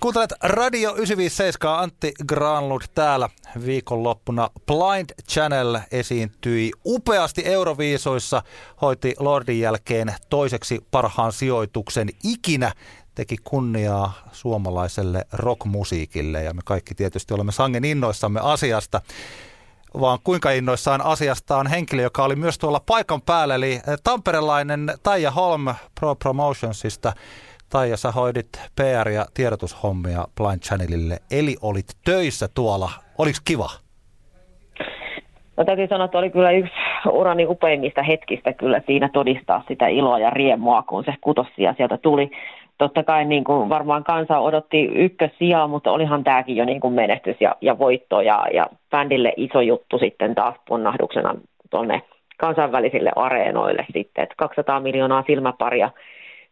Kuuntelet Radio 957, Antti Granlund täällä. Viikonloppuna Blind Channel esiintyi upeasti Euroviisoissa, hoiti Lordin jälkeen toiseksi parhaan sijoituksen ikinä, teki kunniaa suomalaiselle rockmusiikille ja me kaikki tietysti olemme sangen innoissamme asiasta vaan kuinka innoissaan asiasta on henkilö, joka oli myös tuolla paikan päällä, eli tamperelainen Taija Holm Pro Promotionsista. Taija, sä hoidit PR- ja tiedotushommia Blind Channelille, eli olit töissä tuolla. Oliko kiva? No täytyy sanoa, että oli kyllä yksi urani upeimmista hetkistä kyllä siinä todistaa sitä iloa ja riemua, kun se kutosia sieltä tuli. Totta kai niin kuin varmaan kansa odotti ykkössijaa, mutta olihan tämäkin jo niin kuin menestys ja, ja voitto ja, ja bändille iso juttu sitten taas ponnahduksena tuonne kansainvälisille areenoille sitten, että 200 miljoonaa silmäparia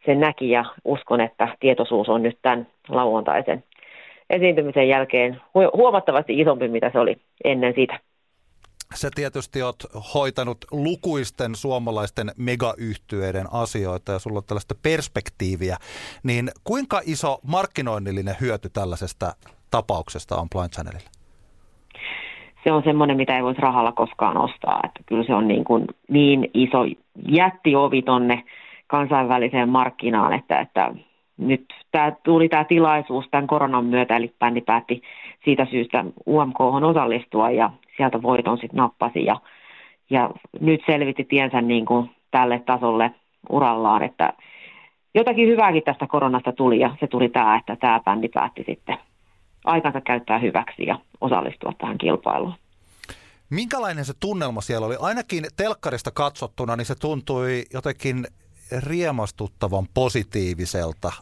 sen näki ja uskon, että tietoisuus on nyt tämän lauantaisen esiintymisen jälkeen huomattavasti isompi, mitä se oli ennen sitä. Sä tietysti oot hoitanut lukuisten suomalaisten megayhtyeiden asioita ja sulla on tällaista perspektiiviä, niin kuinka iso markkinoinnillinen hyöty tällaisesta tapauksesta on Blind Channelilla? Se on semmoinen, mitä ei voisi rahalla koskaan ostaa. Että kyllä se on niin, kuin niin iso jättiovi tonne kansainväliseen markkinaan, että, että nyt tämä, tuli tämä tilaisuus tämän koronan myötä, eli bändi päätti siitä syystä UMK osallistua ja sieltä voiton sitten nappasi ja, ja nyt selvitti tiensä niin kuin tälle tasolle urallaan, että jotakin hyvääkin tästä koronasta tuli ja se tuli tämä, että tämä bändi päätti sitten aikansa käyttää hyväksi ja osallistua tähän kilpailuun. Minkälainen se tunnelma siellä oli? Ainakin telkkarista katsottuna, niin se tuntui jotenkin riemastuttavan positiiviselta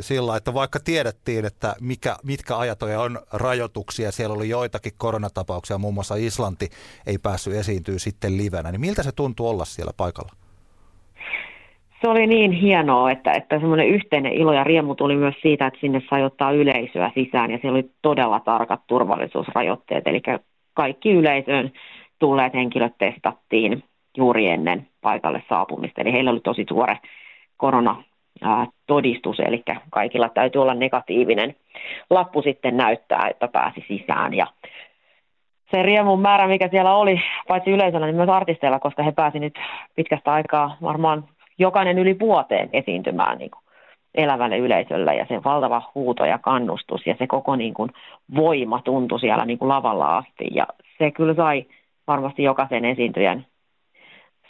sillä, että vaikka tiedettiin, että mikä, mitkä ajatoja on rajoituksia, siellä oli joitakin koronatapauksia, muun muassa Islanti ei päässyt esiintyä sitten livenä, niin miltä se tuntuu olla siellä paikalla? Se oli niin hienoa, että, että semmoinen yhteinen ilo ja riemu tuli myös siitä, että sinne sai ottaa yleisöä sisään ja siellä oli todella tarkat turvallisuusrajoitteet, eli kaikki yleisöön tulleet henkilöt testattiin juuri ennen paikalle saapumista. Eli heillä oli tosi tuore koronatodistus, eli kaikilla täytyy olla negatiivinen lappu sitten näyttää, että pääsi sisään. Ja se riemun määrä, mikä siellä oli, paitsi yleisöllä, niin myös artisteilla, koska he pääsi nyt pitkästä aikaa varmaan jokainen yli vuoteen esiintymään niin kuin elävälle yleisölle ja se valtava huuto ja kannustus ja se koko niin kuin voima tuntui siellä niin kuin lavalla asti ja se kyllä sai varmasti jokaisen esiintyjän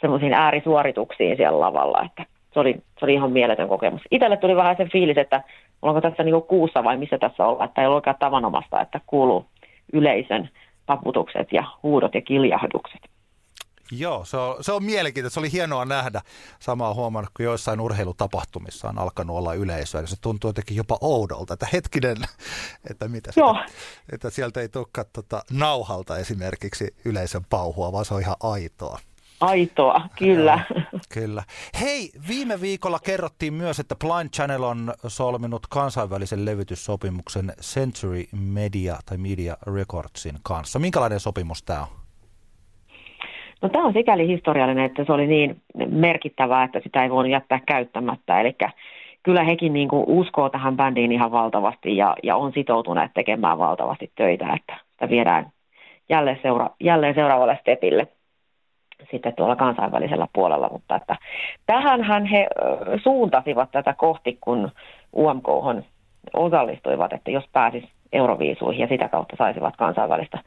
semmoisiin äärisuorituksiin siellä lavalla, että se oli, se oli ihan mieletön kokemus. Itelle tuli vähän se fiilis, että onko tässä niin kuussa vai missä tässä ollaan, että ei ole oikein tavanomasta, että kuuluu yleisön taputukset ja huudot ja kiljahdukset. Joo, se on, se on mielenkiintoista. Se oli hienoa nähdä. Samaa huomannut, kun joissain urheilutapahtumissa on alkanut olla yleisöä. Ja se tuntuu jotenkin jopa oudolta, että hetkinen, että mitä Joo. Sitä, että sieltä ei tulekaan tota, nauhalta esimerkiksi yleisön pauhua, vaan se on ihan aitoa aitoa, kyllä. Joo, kyllä. Hei, viime viikolla kerrottiin myös, että Blind Channel on solminut kansainvälisen levytyssopimuksen Century Media tai Media Recordsin kanssa. Minkälainen sopimus tämä on? No tämä on sikäli historiallinen, että se oli niin merkittävää, että sitä ei voinut jättää käyttämättä. Eli kyllä hekin niin kuin uskoo tähän bändiin ihan valtavasti ja, ja on sitoutuneet tekemään valtavasti töitä, että sitä viedään jälleen, seura- jälleen seuraavalle stepille sitten tuolla kansainvälisellä puolella, mutta että tähänhän he suuntasivat tätä kohti, kun UMK osallistuivat, että jos pääsis Euroviisuihin ja sitä kautta saisivat kansainvälistä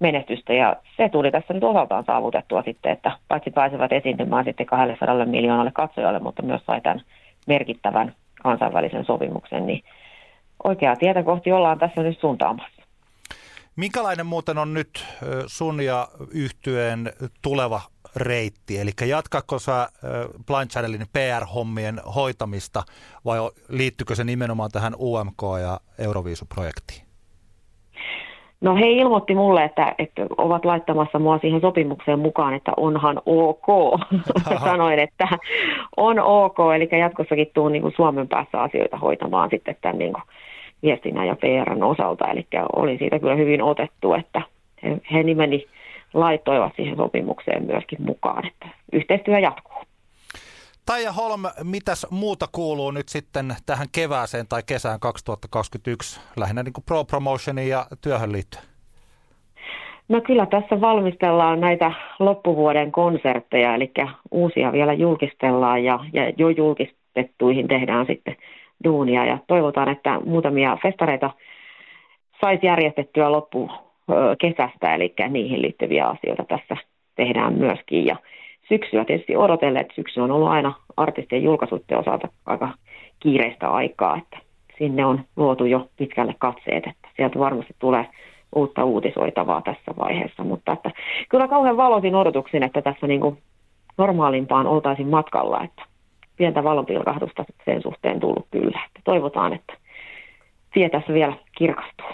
menestystä. Ja se tuli tässä nyt osaltaan saavutettua sitten, että paitsi pääsevät esiintymään sitten 200 miljoonalle katsojalle, mutta myös sai tämän merkittävän kansainvälisen sopimuksen, niin oikeaa tietä kohti ollaan tässä nyt suuntaamassa. Minkälainen muuten on nyt sun ja yhtyeen tuleva reitti? Eli jatkako sä Blind Channelin PR-hommien hoitamista vai liittyykö se nimenomaan tähän UMK- ja Euroviisuprojektiin? No he ilmoitti mulle, että, että ovat laittamassa mua siihen sopimukseen mukaan, että onhan ok. Sanoin, että on ok, eli jatkossakin tuun niin kuin Suomen päässä asioita hoitamaan sitten tämän niin kuin viestinnän ja PRn osalta. Eli oli siitä kyllä hyvin otettu, että he, he nimeni laittoivat siihen sopimukseen myöskin mukaan, että yhteistyö jatkuu. Taija Holm, mitäs muuta kuuluu nyt sitten tähän kevääseen tai kesään 2021, lähinnä niin kuin pro promotioniin ja työhön liittyen? No kyllä tässä valmistellaan näitä loppuvuoden konsertteja, eli uusia vielä julkistellaan ja, ja jo julkistettuihin tehdään sitten duunia ja toivotaan, että muutamia festareita saisi järjestettyä loppu kesästä, eli niihin liittyviä asioita tässä tehdään myöskin ja syksyä tietysti odotellen, että syksy on ollut aina artistien julkaisuiden osalta aika kiireistä aikaa, että sinne on luotu jo pitkälle katseet, että sieltä varmasti tulee uutta uutisoitavaa tässä vaiheessa, mutta että kyllä kauhean valoisin odotuksin, että tässä niin kuin normaalimpaan oltaisiin matkalla, että pientä valonpilkahdusta sen suhteen tullut kyllä. Että toivotaan, että tie tässä vielä kirkastuu.